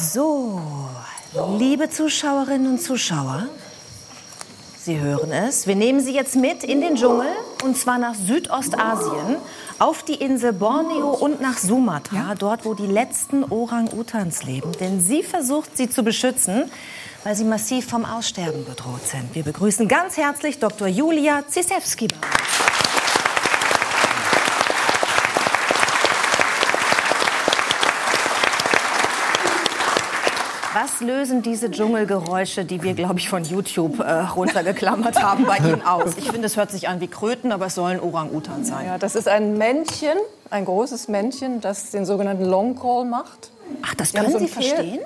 So, liebe Zuschauerinnen und Zuschauer, Sie hören es. Wir nehmen Sie jetzt mit in den Dschungel und zwar nach Südostasien, auf die Insel Borneo und nach Sumatra, dort wo die letzten Orang-Utans leben. Denn sie versucht sie zu beschützen, weil sie massiv vom Aussterben bedroht sind. Wir begrüßen ganz herzlich Dr. Julia Zisewski. Was lösen diese Dschungelgeräusche, die wir, glaube ich, von YouTube äh, runtergeklammert haben, bei Ihnen aus? Ich finde, es hört sich an wie Kröten, aber es sollen Orang-Utan sein. Ja, das ist ein Männchen, ein großes Männchen, das den sogenannten Long Call macht. Ach, das können so Sie verstehen?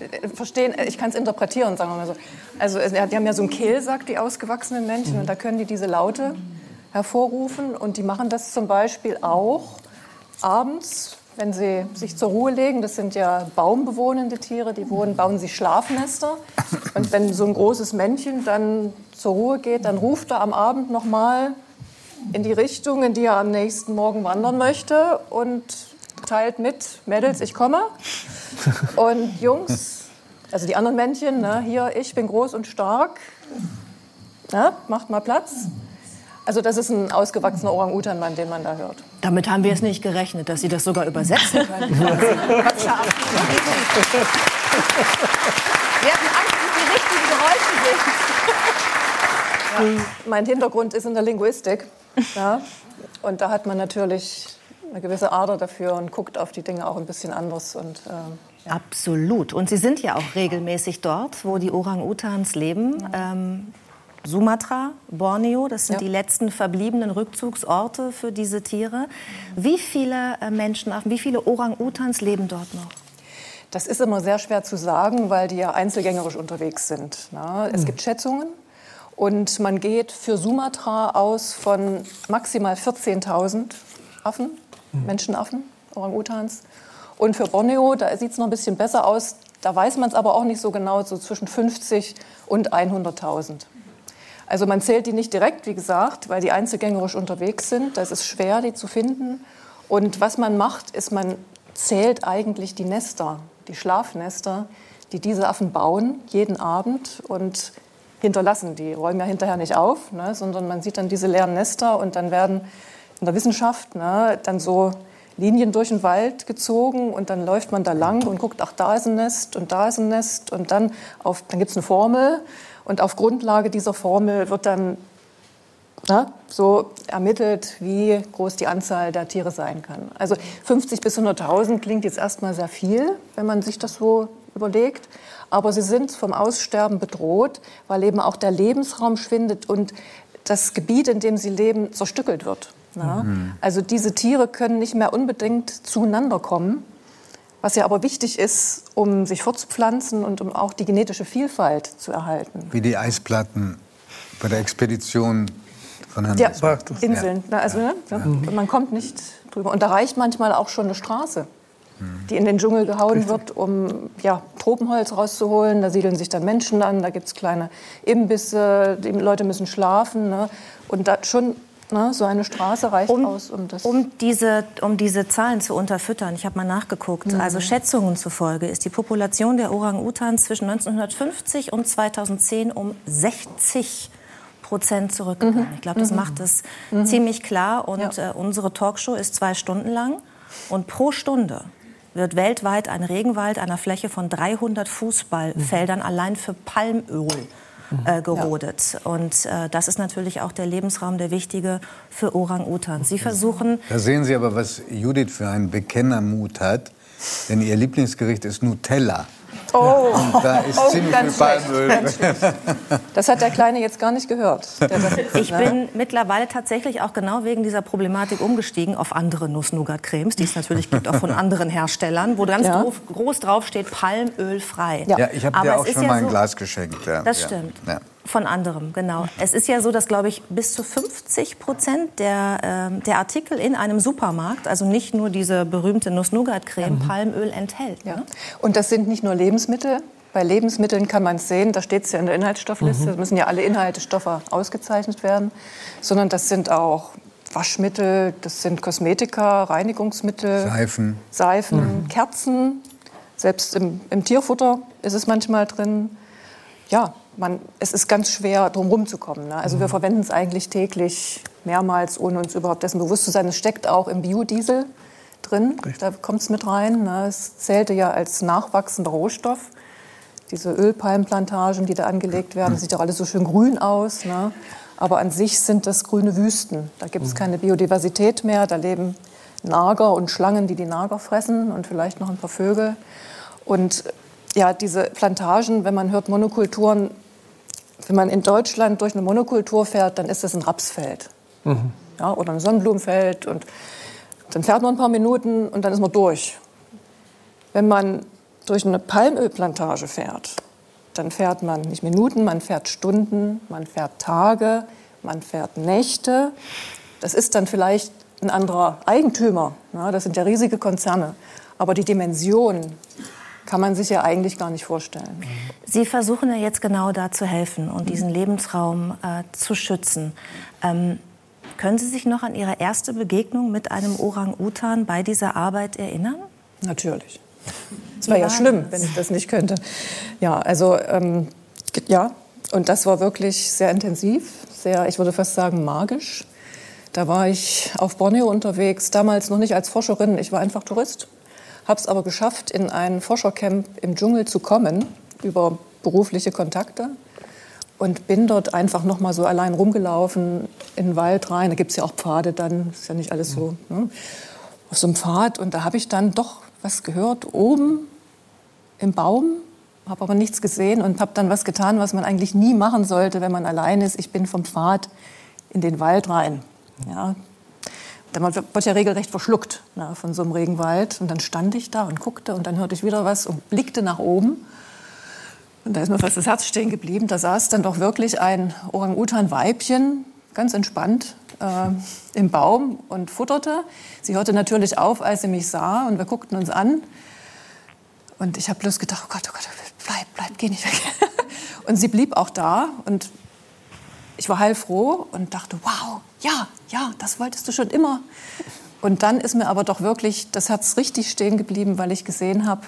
Äh, Verstehen, äh, ich kann es interpretieren, sagen wir mal so. Also die haben ja so einen Kehlsack, die ausgewachsenen Männchen, und da können die diese Laute hervorrufen. Und die machen das zum Beispiel auch abends, wenn sie sich zur Ruhe legen. Das sind ja baumbewohnende Tiere, die wohnen, bauen sich Schlafnester. Und wenn so ein großes Männchen dann zur Ruhe geht, dann ruft er am Abend noch mal in die Richtung, in die er am nächsten Morgen wandern möchte und teilt mit, Mädels, ich komme. Und Jungs, also die anderen Männchen, ne, hier, ich bin groß und stark, ne, macht mal Platz. Also das ist ein ausgewachsener Orang-Utan-Mann, den man da hört. Damit haben wir es nicht gerechnet, dass Sie das sogar übersetzen können. ja Wir hatten Angst, dass die richtigen Geräusche sind. Ja, mein Hintergrund ist in der Linguistik. Ja, und da hat man natürlich eine gewisse Ader dafür und guckt auf die Dinge auch ein bisschen anders. Und, ähm, Absolut. Und Sie sind ja auch regelmäßig dort, wo die Orang-Utans leben. Ähm, Sumatra, Borneo, das sind Ja. die letzten verbliebenen Rückzugsorte für diese Tiere. Wie viele äh, Menschen, wie viele Orang-Utans leben dort noch? Das ist immer sehr schwer zu sagen, weil die ja einzelgängerisch unterwegs sind. Ne? Es gibt Schätzungen und man geht für Sumatra aus von maximal 14.000 Affen, Menschenaffen, Orang-Utans. Und für Borneo, da sieht es noch ein bisschen besser aus. Da weiß man es aber auch nicht so genau, so zwischen 50 und 100.000. Also man zählt die nicht direkt, wie gesagt, weil die einzelgängerisch unterwegs sind. Das ist schwer, die zu finden. Und was man macht, ist, man zählt eigentlich die Nester, die Schlafnester, die diese Affen bauen, jeden Abend und hinterlassen. Die räumen ja hinterher nicht auf, ne, sondern man sieht dann diese leeren Nester und dann werden in der Wissenschaft ne, dann so Linien durch den Wald gezogen und dann läuft man da lang und guckt, ach, da ist ein Nest und da ist ein Nest und dann, dann gibt es eine Formel und auf Grundlage dieser Formel wird dann na, so ermittelt, wie groß die Anzahl der Tiere sein kann. Also 50 bis 100.000 klingt jetzt erstmal sehr viel, wenn man sich das so überlegt. Aber sie sind vom Aussterben bedroht, weil eben auch der Lebensraum schwindet und das Gebiet, in dem sie leben, zerstückelt wird. Na? Also diese Tiere können nicht mehr unbedingt zueinander kommen, was ja aber wichtig ist, um sich fortzupflanzen und um auch die genetische Vielfalt zu erhalten. Wie die Eisplatten bei der Expedition von Herrn Ja. Inseln. Na, Also, ne? ja. Man kommt nicht drüber. Und da reicht manchmal auch schon eine Straße, die in den Dschungel gehauen wird, um ja, Tropenholz rauszuholen. Da siedeln sich dann Menschen an, da gibt es kleine Imbisse, die Leute müssen schlafen. Ne? Und da schon ne, so eine Straße reicht aus, um das... Um diese, um diese Zahlen zu unterfüttern, ich habe mal nachgeguckt, also Schätzungen zufolge ist die Population der Orang-Utans zwischen 1950 und 2010 um 60 Prozent zurückgegangen. Ich glaube, das macht es ziemlich klar. Und äh, unsere Talkshow ist zwei Stunden lang. Und pro Stunde wird weltweit ein Regenwald einer Fläche von 300 Fußballfeldern allein für Palmöl äh, gerodet. Und äh, das ist natürlich auch der Lebensraum, der wichtige für Orang-Utans. Sie versuchen, Da sehen Sie aber, was Judith für einen Bekennermut hat. Denn ihr Lieblingsgericht ist Nutella. Oh, Und da ist Oh, ziemlich ganz viel schlecht, Palmöl. Das hat der Kleine jetzt gar nicht gehört. Ich ne? bin mittlerweile tatsächlich auch genau wegen dieser Problematik umgestiegen auf andere Nuss-Nougat-Cremes, die es natürlich gibt, auch von anderen Herstellern, wo ganz Ja. groß, groß draufsteht, palmölfrei. Ja. Ja, ich habe dir auch ist schon ja mal ein so- Glas geschenkt. Ja. Das ja. stimmt. Von anderem, genau. Es ist ja so, dass, glaube ich, bis zu 50 Prozent der, ähm, der Artikel in einem Supermarkt, also nicht nur diese berühmte Nuss-Nougat-Creme, Palmöl enthält. Ja. Ne? Und das sind nicht nur Lebensmittel. Bei Lebensmitteln kann man es sehen, da steht es ja in der Inhaltsstoffliste, es müssen ja alle Inhaltsstoffe ausgezeichnet werden, sondern das sind auch Waschmittel, das sind Kosmetika, Reinigungsmittel, Seifen. Seifen, Kerzen Selbst im, im Tierfutter ist es manchmal drin. Ja, man, es ist ganz schwer, drum rumzukommen. Ne? Also wir mhm. verwenden es eigentlich täglich mehrmals, ohne uns überhaupt dessen bewusst zu sein. Es steckt auch im Biodiesel drin. Richtig. Da kommt es mit rein. Ne? Es zählte ja als nachwachsender Rohstoff. Diese Ölpalmplantagen, die da angelegt werden, das sieht doch alles so schön grün aus. Ne? Aber an sich sind das grüne Wüsten. Da gibt es mhm. keine Biodiversität mehr. Da leben Nager und Schlangen, die die Nager fressen und vielleicht noch ein paar Vögel. Und ja, diese Plantagen, wenn man hört Monokulturen, wenn man in Deutschland durch eine Monokultur fährt, dann ist das ein Rapsfeld mhm. ja, oder ein Sonnenblumenfeld und dann fährt man ein paar Minuten und dann ist man durch. Wenn man durch eine Palmölplantage fährt, dann fährt man nicht Minuten, man fährt Stunden, man fährt Tage, man fährt Nächte. Das ist dann vielleicht ein anderer Eigentümer. Ja, das sind ja riesige Konzerne. Aber die Dimension kann man sich ja eigentlich gar nicht vorstellen. Sie versuchen ja jetzt genau da zu helfen und diesen Lebensraum äh, zu schützen. Ähm, können Sie sich noch an Ihre erste Begegnung mit einem Orang-Utan bei dieser Arbeit erinnern? Natürlich. Es war ja schlimm, wenn ich das nicht könnte. Ja, also ähm, ja, und das war wirklich sehr intensiv, sehr, ich würde fast sagen, magisch. Da war ich auf Borneo unterwegs, damals noch nicht als Forscherin, ich war einfach Tourist. Habe es aber geschafft, in ein Forschercamp im Dschungel zu kommen, über berufliche Kontakte. Und bin dort einfach noch mal so allein rumgelaufen in den Wald rein. Da gibt es ja auch Pfade dann, ist ja nicht alles so. Ne? Auf so einem Pfad. Und da habe ich dann doch was gehört, oben im Baum, habe aber nichts gesehen und habe dann was getan, was man eigentlich nie machen sollte, wenn man allein ist. Ich bin vom Pfad in den Wald rein. Ja, man wird ja regelrecht verschluckt na, von so einem Regenwald. Und dann stand ich da und guckte und dann hörte ich wieder was und blickte nach oben. Und da ist mir fast das Herz stehen geblieben. Da saß dann doch wirklich ein Orang-Utan-Weibchen, ganz entspannt äh, im Baum und futterte. Sie hörte natürlich auf, als sie mich sah und wir guckten uns an. Und ich habe bloß gedacht, oh Gott, oh Gott, bleib, bleib, geh nicht weg. und sie blieb auch da und ich war heilfroh und dachte, wow, ja, ja, das wolltest du schon immer. Und dann ist mir aber doch wirklich das Herz richtig stehen geblieben, weil ich gesehen habe,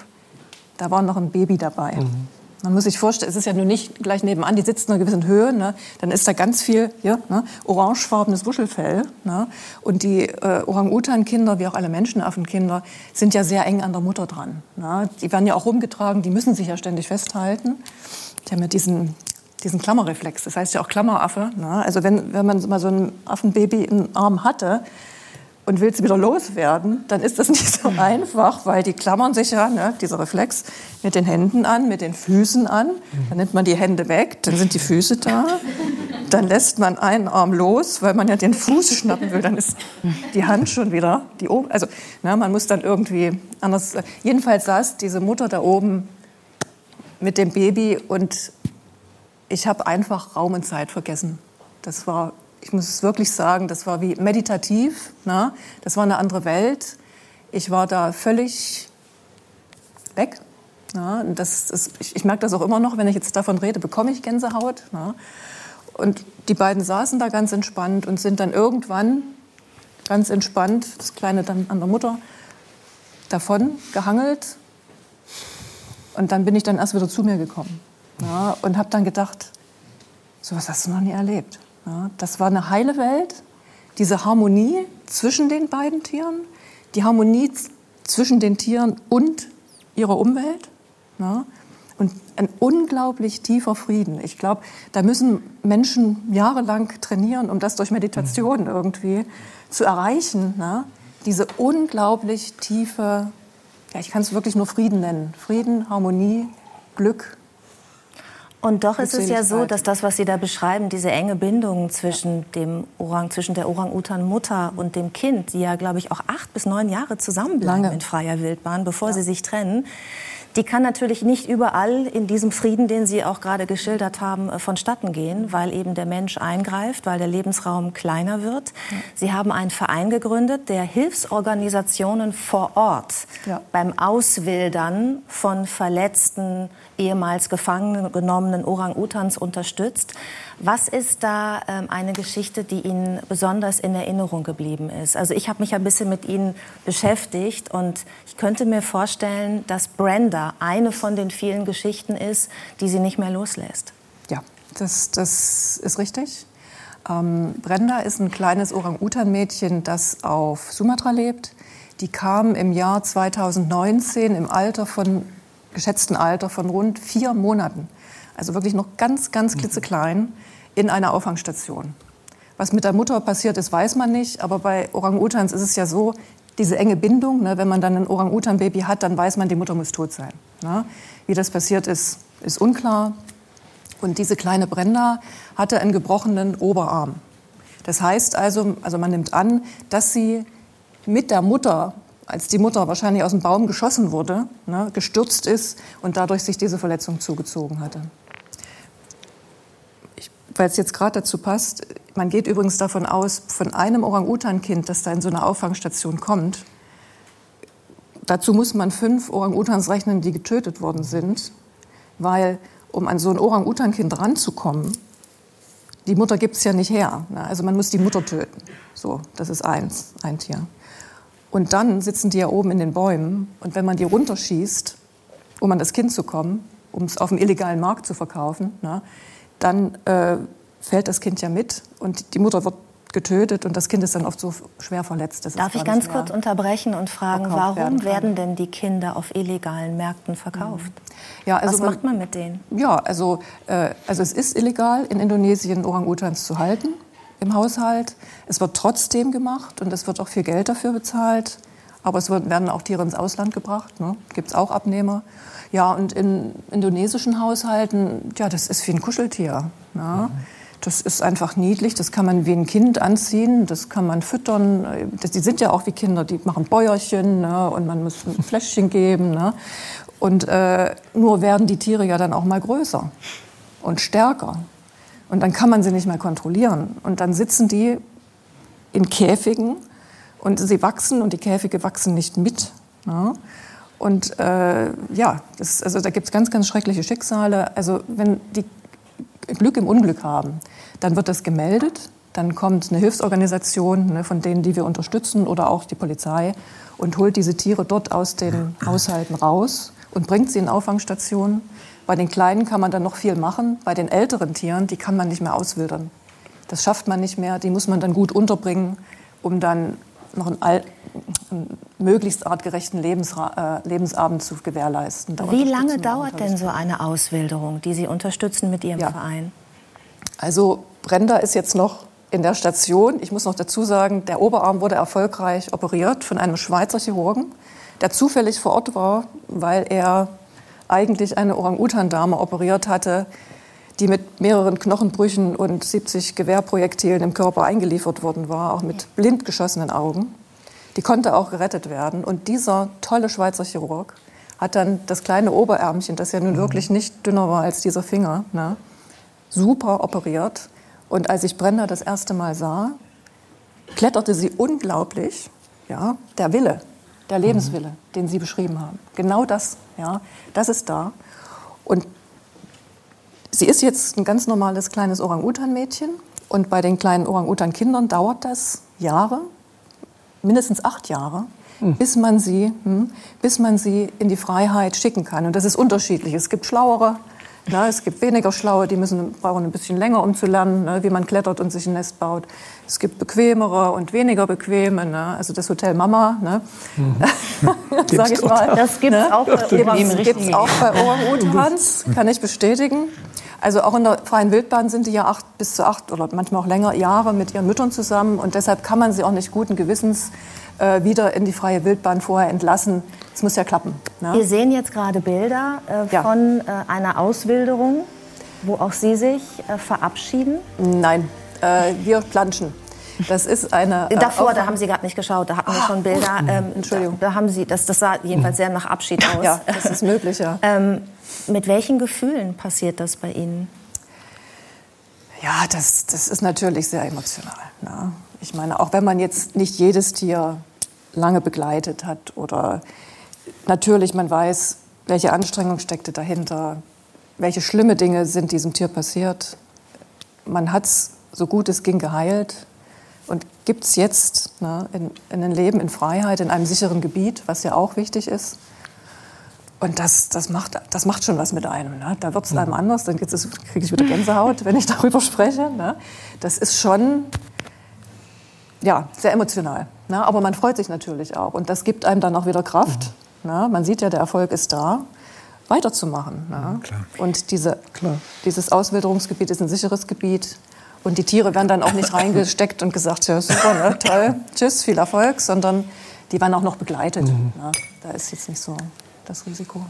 da war noch ein Baby dabei. Mhm. Man muss sich vorstellen, es ist ja nur nicht gleich nebenan, die sitzen in einer gewissen Höhe, ne? dann ist da ganz viel ja, ne? orangefarbenes Wuschelfell. Ne? Und die äh, Orang-Utan-Kinder, wie auch alle Menschenaffenkinder, sind ja sehr eng an der Mutter dran. Ne? Die werden ja auch rumgetragen, die müssen sich ja ständig festhalten. Die haben ja diesen diesen Klammerreflex. Das heißt ja auch Klammeraffe. Ne? Also wenn, wenn man mal so ein Affenbaby im Arm hatte und will es wieder loswerden, dann ist das nicht so einfach, weil die klammern sich ja, ne, dieser Reflex, mit den Händen an, mit den Füßen an. Dann nimmt man die Hände weg, dann sind die Füße da. Dann lässt man einen Arm los, weil man ja den Fuß schnappen will. Dann ist die Hand schon wieder, die oben. Also ne, man muss dann irgendwie anders. Jedenfalls saß diese Mutter da oben mit dem Baby und ich habe einfach Raum und Zeit vergessen. Das war, ich muss es wirklich sagen, das war wie meditativ. Ne? Das war eine andere Welt. Ich war da völlig weg. Ne? Das, das, ich, ich merke das auch immer noch, wenn ich jetzt davon rede, bekomme ich Gänsehaut. Ne? Und die beiden saßen da ganz entspannt und sind dann irgendwann ganz entspannt, das Kleine dann an der Mutter, davon gehangelt. Und dann bin ich dann erst wieder zu mir gekommen. Ja, und habe dann gedacht, sowas hast du noch nie erlebt. Ja, das war eine heile Welt, diese Harmonie zwischen den beiden Tieren, die Harmonie zwischen den Tieren und ihrer Umwelt. Ja, und ein unglaublich tiefer Frieden. Ich glaube, da müssen Menschen jahrelang trainieren, um das durch Meditation mhm. irgendwie zu erreichen. Ne? Diese unglaublich tiefe, ja, ich kann es wirklich nur Frieden nennen. Frieden, Harmonie, Glück, und doch ist es ja so, dass das, was Sie da beschreiben, diese enge Bindung zwischen, dem Orang, zwischen der Orang-Utan-Mutter und dem Kind, die ja, glaube ich, auch acht bis neun Jahre zusammenbleiben Lange. in freier Wildbahn, bevor ja. sie sich trennen, die kann natürlich nicht überall in diesem Frieden, den Sie auch gerade geschildert haben, äh, vonstatten gehen, weil eben der Mensch eingreift, weil der Lebensraum kleiner wird. Ja. Sie haben einen Verein gegründet, der Hilfsorganisationen vor Ort ja. beim Auswildern von verletzten, ehemals gefangen genommenen Orang-Utans unterstützt. Was ist da ähm, eine Geschichte, die Ihnen besonders in Erinnerung geblieben ist? Also ich habe mich ein bisschen mit Ihnen beschäftigt und ich könnte mir vorstellen, dass Brenda Brenda eine von den vielen Geschichten ist, die sie nicht mehr loslässt. Ja, das, das ist richtig. Ähm, Brenda ist ein kleines Orang-Utan-Mädchen, das auf Sumatra lebt. Die kam im Jahr 2019 im Alter von, geschätzten Alter von rund vier Monaten, also wirklich noch ganz, ganz klitzeklein, in einer Auffangstation. Was mit der Mutter passiert ist, weiß man nicht. Aber bei Orang-Utans ist es ja so, diese enge Bindung, ne, wenn man dann ein Orang-Utan-Baby hat, dann weiß man, die Mutter muss tot sein. Ne? Wie das passiert ist, ist unklar. Und diese kleine Brenda hatte einen gebrochenen Oberarm. Das heißt also, also man nimmt an, dass sie mit der Mutter, als die Mutter wahrscheinlich aus dem Baum geschossen wurde, ne, gestürzt ist und dadurch sich diese Verletzung zugezogen hatte weil es jetzt gerade dazu passt, man geht übrigens davon aus, von einem Orang-Utan-Kind, das da in so eine Auffangstation kommt, dazu muss man fünf Orang-Utans rechnen, die getötet worden sind, weil um an so ein Orang-Utan-Kind ranzukommen, die Mutter gibt es ja nicht her. Ne? Also man muss die Mutter töten. So, das ist eins, ein Tier. Und dann sitzen die ja oben in den Bäumen und wenn man die runterschießt, um an das Kind zu kommen, um es auf dem illegalen Markt zu verkaufen, ne, dann äh, fällt das Kind ja mit und die Mutter wird getötet und das Kind ist dann oft so schwer verletzt. Darf ich ganz kurz unterbrechen und fragen, warum werden, werden, denn die Kinder auf illegalen Märkten verkauft? Mhm. Ja, also Was man, macht man mit denen? Ja, also, äh, also es ist illegal, in Indonesien Orang-Utans zu halten im Haushalt. Es wird trotzdem gemacht und es wird auch viel Geld dafür bezahlt. Aber es werden auch Tiere ins Ausland gebracht. Ne? Gibt es auch Abnehmer. Ja, und in indonesischen Haushalten, ja, das ist wie ein Kuscheltier. Ne? Das ist einfach niedlich, das kann man wie ein Kind anziehen, das kann man füttern. Das, die sind ja auch wie Kinder, die machen Bäuerchen ne? und man muss ein Fläschchen geben. Ne? Und äh, nur werden die Tiere ja dann auch mal größer und stärker. Und dann kann man sie nicht mehr kontrollieren. Und dann sitzen die in Käfigen und sie wachsen und die Käfige wachsen nicht mit. Ne? Und äh, ja, das, also da gibt es ganz, ganz schreckliche Schicksale. Also wenn die Glück im Unglück haben, dann wird das gemeldet. Dann kommt eine Hilfsorganisation, ne, von denen, die wir unterstützen, oder auch die Polizei und holt diese Tiere dort aus den Haushalten raus und bringt sie in Auffangstationen. Bei den Kleinen kann man dann noch viel machen. Bei den älteren Tieren, die kann man nicht mehr auswildern. Das schafft man nicht mehr. Die muss man dann gut unterbringen, um dann noch einen, einen möglichst artgerechten Lebensra äh, Lebensabend zu gewährleisten. Da Wie lange dauert denn so eine Auswilderung, die Sie unterstützen mit Ihrem ja. Verein? Also Brenda ist jetzt noch in der Station. Ich muss noch dazu sagen, der Oberarm wurde erfolgreich operiert von einem Schweizer Chirurgen, der zufällig vor Ort war, weil er eigentlich eine Orang-Utan-Dame operiert hatte, die mit mehreren Knochenbrüchen und 70 Gewehrprojektilen im Körper eingeliefert worden war, auch mit blind geschossenen Augen. Die konnte auch gerettet werden. Und dieser tolle Schweizer Chirurg hat dann das kleine Oberärmchen, das ja nun mhm. wirklich nicht dünner war als dieser Finger, ne, super operiert. Und als ich Brenda das erste Mal sah, kletterte sie unglaublich. Ja, der Wille, der mhm. Lebenswille, den Sie beschrieben haben. Genau das, ja, das ist da. Und Sie ist jetzt ein ganz normales kleines Orang-Utan-Mädchen und bei den kleinen Orang-Utan-Kindern dauert das Jahre, mindestens acht Jahre, hm. bis, man sie, hm, bis man sie in die Freiheit schicken kann. Und das ist unterschiedlich. Es gibt Schlauere, na, es gibt weniger Schlaue, die müssen, brauchen ein bisschen länger, um zu lernen, ne, wie man klettert und sich ein Nest baut. Es gibt bequemere und weniger bequeme. Ne? Also das Hotel Mama, ne? Mhm. sag ich mal. Das gibt es ne? auch, bei, auch bei Orang-Utans, kann ich bestätigen. Also auch in der freien Wildbahn sind die ja acht bis zu acht oder manchmal auch länger Jahre mit ihren Müttern zusammen und deshalb kann man sie auch nicht guten Gewissens äh, wieder in die freie Wildbahn vorher entlassen. Es muss ja klappen. Ne? Wir sehen jetzt gerade Bilder äh, ja. von äh, einer Auswilderung, wo auch Sie sich äh, verabschieden. Nein, äh, wir planschen. Das ist eine. Äh, Davor, da haben Sie gerade nicht geschaut, da hatten wir schon Bilder. Ähm, Entschuldigung. Da, da, haben Sie, das, das sah jedenfalls sehr nach Abschied aus. Ja, das ist möglich, ja. ähm, mit welchen Gefühlen passiert das bei Ihnen? Ja, das, das ist natürlich sehr emotional. Ne? Ich meine, auch wenn man jetzt nicht jedes Tier lange begleitet hat oder natürlich man weiß, welche Anstrengung steckte dahinter, welche schlimme Dinge sind diesem Tier passiert. Man hat es so gut es ging geheilt und gibt es jetzt ne, in, in ein Leben in Freiheit, in einem sicheren Gebiet, was ja auch wichtig ist. Und das, das, macht, das macht schon was mit einem. Ne? Da wird es einem anders, dann kriege ich wieder Gänsehaut, wenn ich darüber spreche. Ne? Das ist schon ja, sehr emotional. Ne? Aber man freut sich natürlich auch. Und das gibt einem dann auch wieder Kraft. Mhm. Ne? Man sieht ja, der Erfolg ist da, weiterzumachen. Ne? Ja, und diese, klar. dieses Auswilderungsgebiet ist ein sicheres Gebiet. Und die Tiere werden dann auch nicht reingesteckt und gesagt, ja, super, ne, toll, tschüss, viel Erfolg, sondern die werden auch noch begleitet. Mhm. Ne? Da ist jetzt nicht so das Risiko.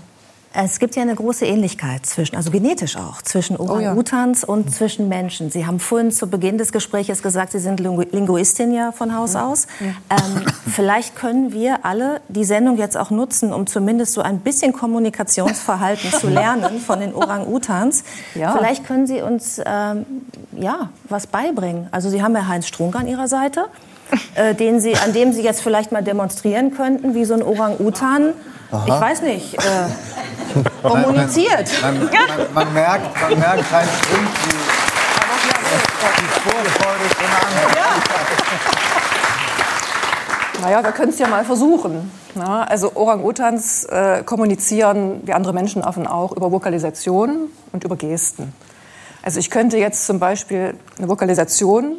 Es gibt ja eine große Ähnlichkeit zwischen, also genetisch auch, zwischen Orang-Utans oh ja. und zwischen Menschen. Sie haben vorhin zu Beginn des Gesprächs gesagt, Sie sind Linguistin ja von Haus ja. aus. Ja. Ähm, vielleicht können wir alle die Sendung jetzt auch nutzen, um zumindest so ein bisschen Kommunikationsverhalten zu lernen von den Orang-Utans. Vielleicht können Sie uns ähm, ja was beibringen. Also Sie haben ja Heinz Strunk an Ihrer Seite. Äh, den Sie, an dem Sie jetzt vielleicht mal demonstrieren könnten, wie so ein Orang-Utan ich weiß nicht, äh, kommuniziert. Man, man, man, man, merkt, man merkt keinen Grund, wie, die Vorfreude von anderen. Naja, wir können es ja mal versuchen. Na, also Orang-Utans äh, kommunizieren, wie andere Menschenaffen auch, über Vokalisation und über Gesten. Also ich könnte jetzt zum Beispiel eine Vokalisation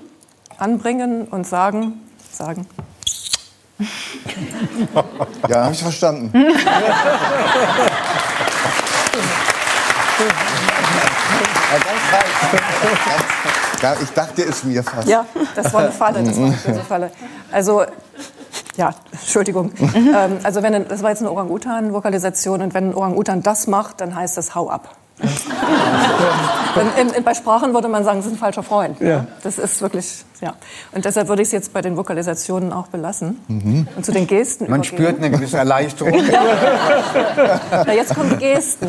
anbringen und sagen, sagen, ja, habe ich verstanden. Ja, ich dachte es mir fast. Ja, das war eine Falle. Das war eine böse Falle. Also, ja, Entschuldigung. Ähm, also, wenn, das war jetzt eine Orang-Utan-Vokalisation. Und wenn ein Orang-Utan das macht, dann heißt das Hau ab. in, in, bei Sprachen würde man sagen, das ist ein falscher Freund. Ja. Das ist wirklich, ja. Und deshalb würde ich es jetzt bei den Vokalisationen auch belassen. Mhm. Und zu den Gesten Man übergehen. spürt eine gewisse Erleichterung. Na, jetzt kommen die Gesten.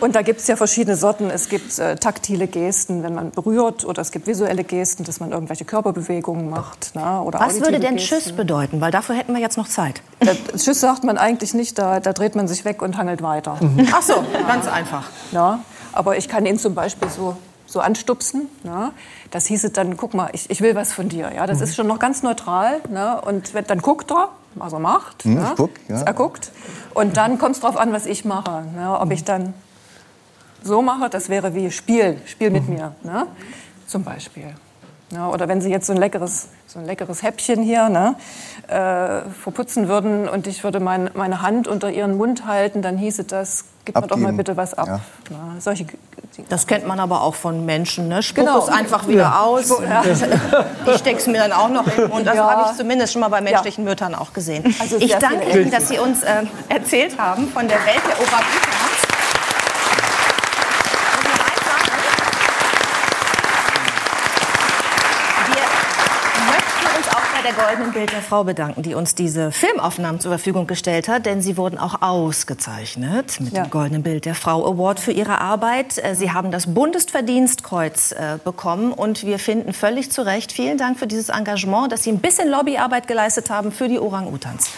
Und da gibt es ja verschiedene Sorten. Es gibt äh, taktile Gesten, wenn man berührt, oder es gibt visuelle Gesten, dass man irgendwelche Körperbewegungen macht. Na, oder Was würde denn Gesten. Tschüss bedeuten? Weil dafür hätten wir jetzt noch Zeit. Äh, Tschüss sagt man eigentlich nicht, da, da dreht man sich weg und hangelt weiter. Mhm. Ach so, ganz einfach. Ja. Aber ich kann ihn zum Beispiel so, so anstupsen. Ne? Das hieße dann, guck mal, ich, ich will was von dir. Ja? Das mhm. ist schon noch ganz neutral. Ne? Und dann guckt er, also macht. Mhm, ne? guck, ja. Er guckt. Und dann kommt es darauf an, was ich mache. Ne? Ob ich dann so mache, das wäre wie Spiel, Spiel mit mhm. mir. Ne? Zum Beispiel. Ja, oder wenn Sie jetzt so ein leckeres, so ein leckeres Häppchen hier ne, äh, verputzen würden und ich würde mein, meine Hand unter Ihren Mund halten, dann hieße das, gib mir doch mal bitte was ab. Ja. Na, solche, das kennt man aber auch von Menschen. Ne? Spuck genau. es einfach wieder ja. aus. Ja. Ich stecke es mir dann auch noch in den Mund. Das ja. habe ich zumindest schon mal bei menschlichen Müttern auch gesehen. Also ich danke Ihnen, dass Sie uns äh, erzählt haben von der Welt der Obergüter. Der Goldenen Bild der Frau bedanken, die uns diese Filmaufnahmen zur Verfügung gestellt hat, denn sie wurden auch ausgezeichnet mit ja. dem Goldenen Bild der Frau Award für ihre Arbeit. Äh, sie haben das Bundesverdienstkreuz äh, bekommen und wir finden völlig zu Recht, vielen Dank für dieses Engagement, dass Sie ein bisschen Lobbyarbeit geleistet haben für die Orang-Utans.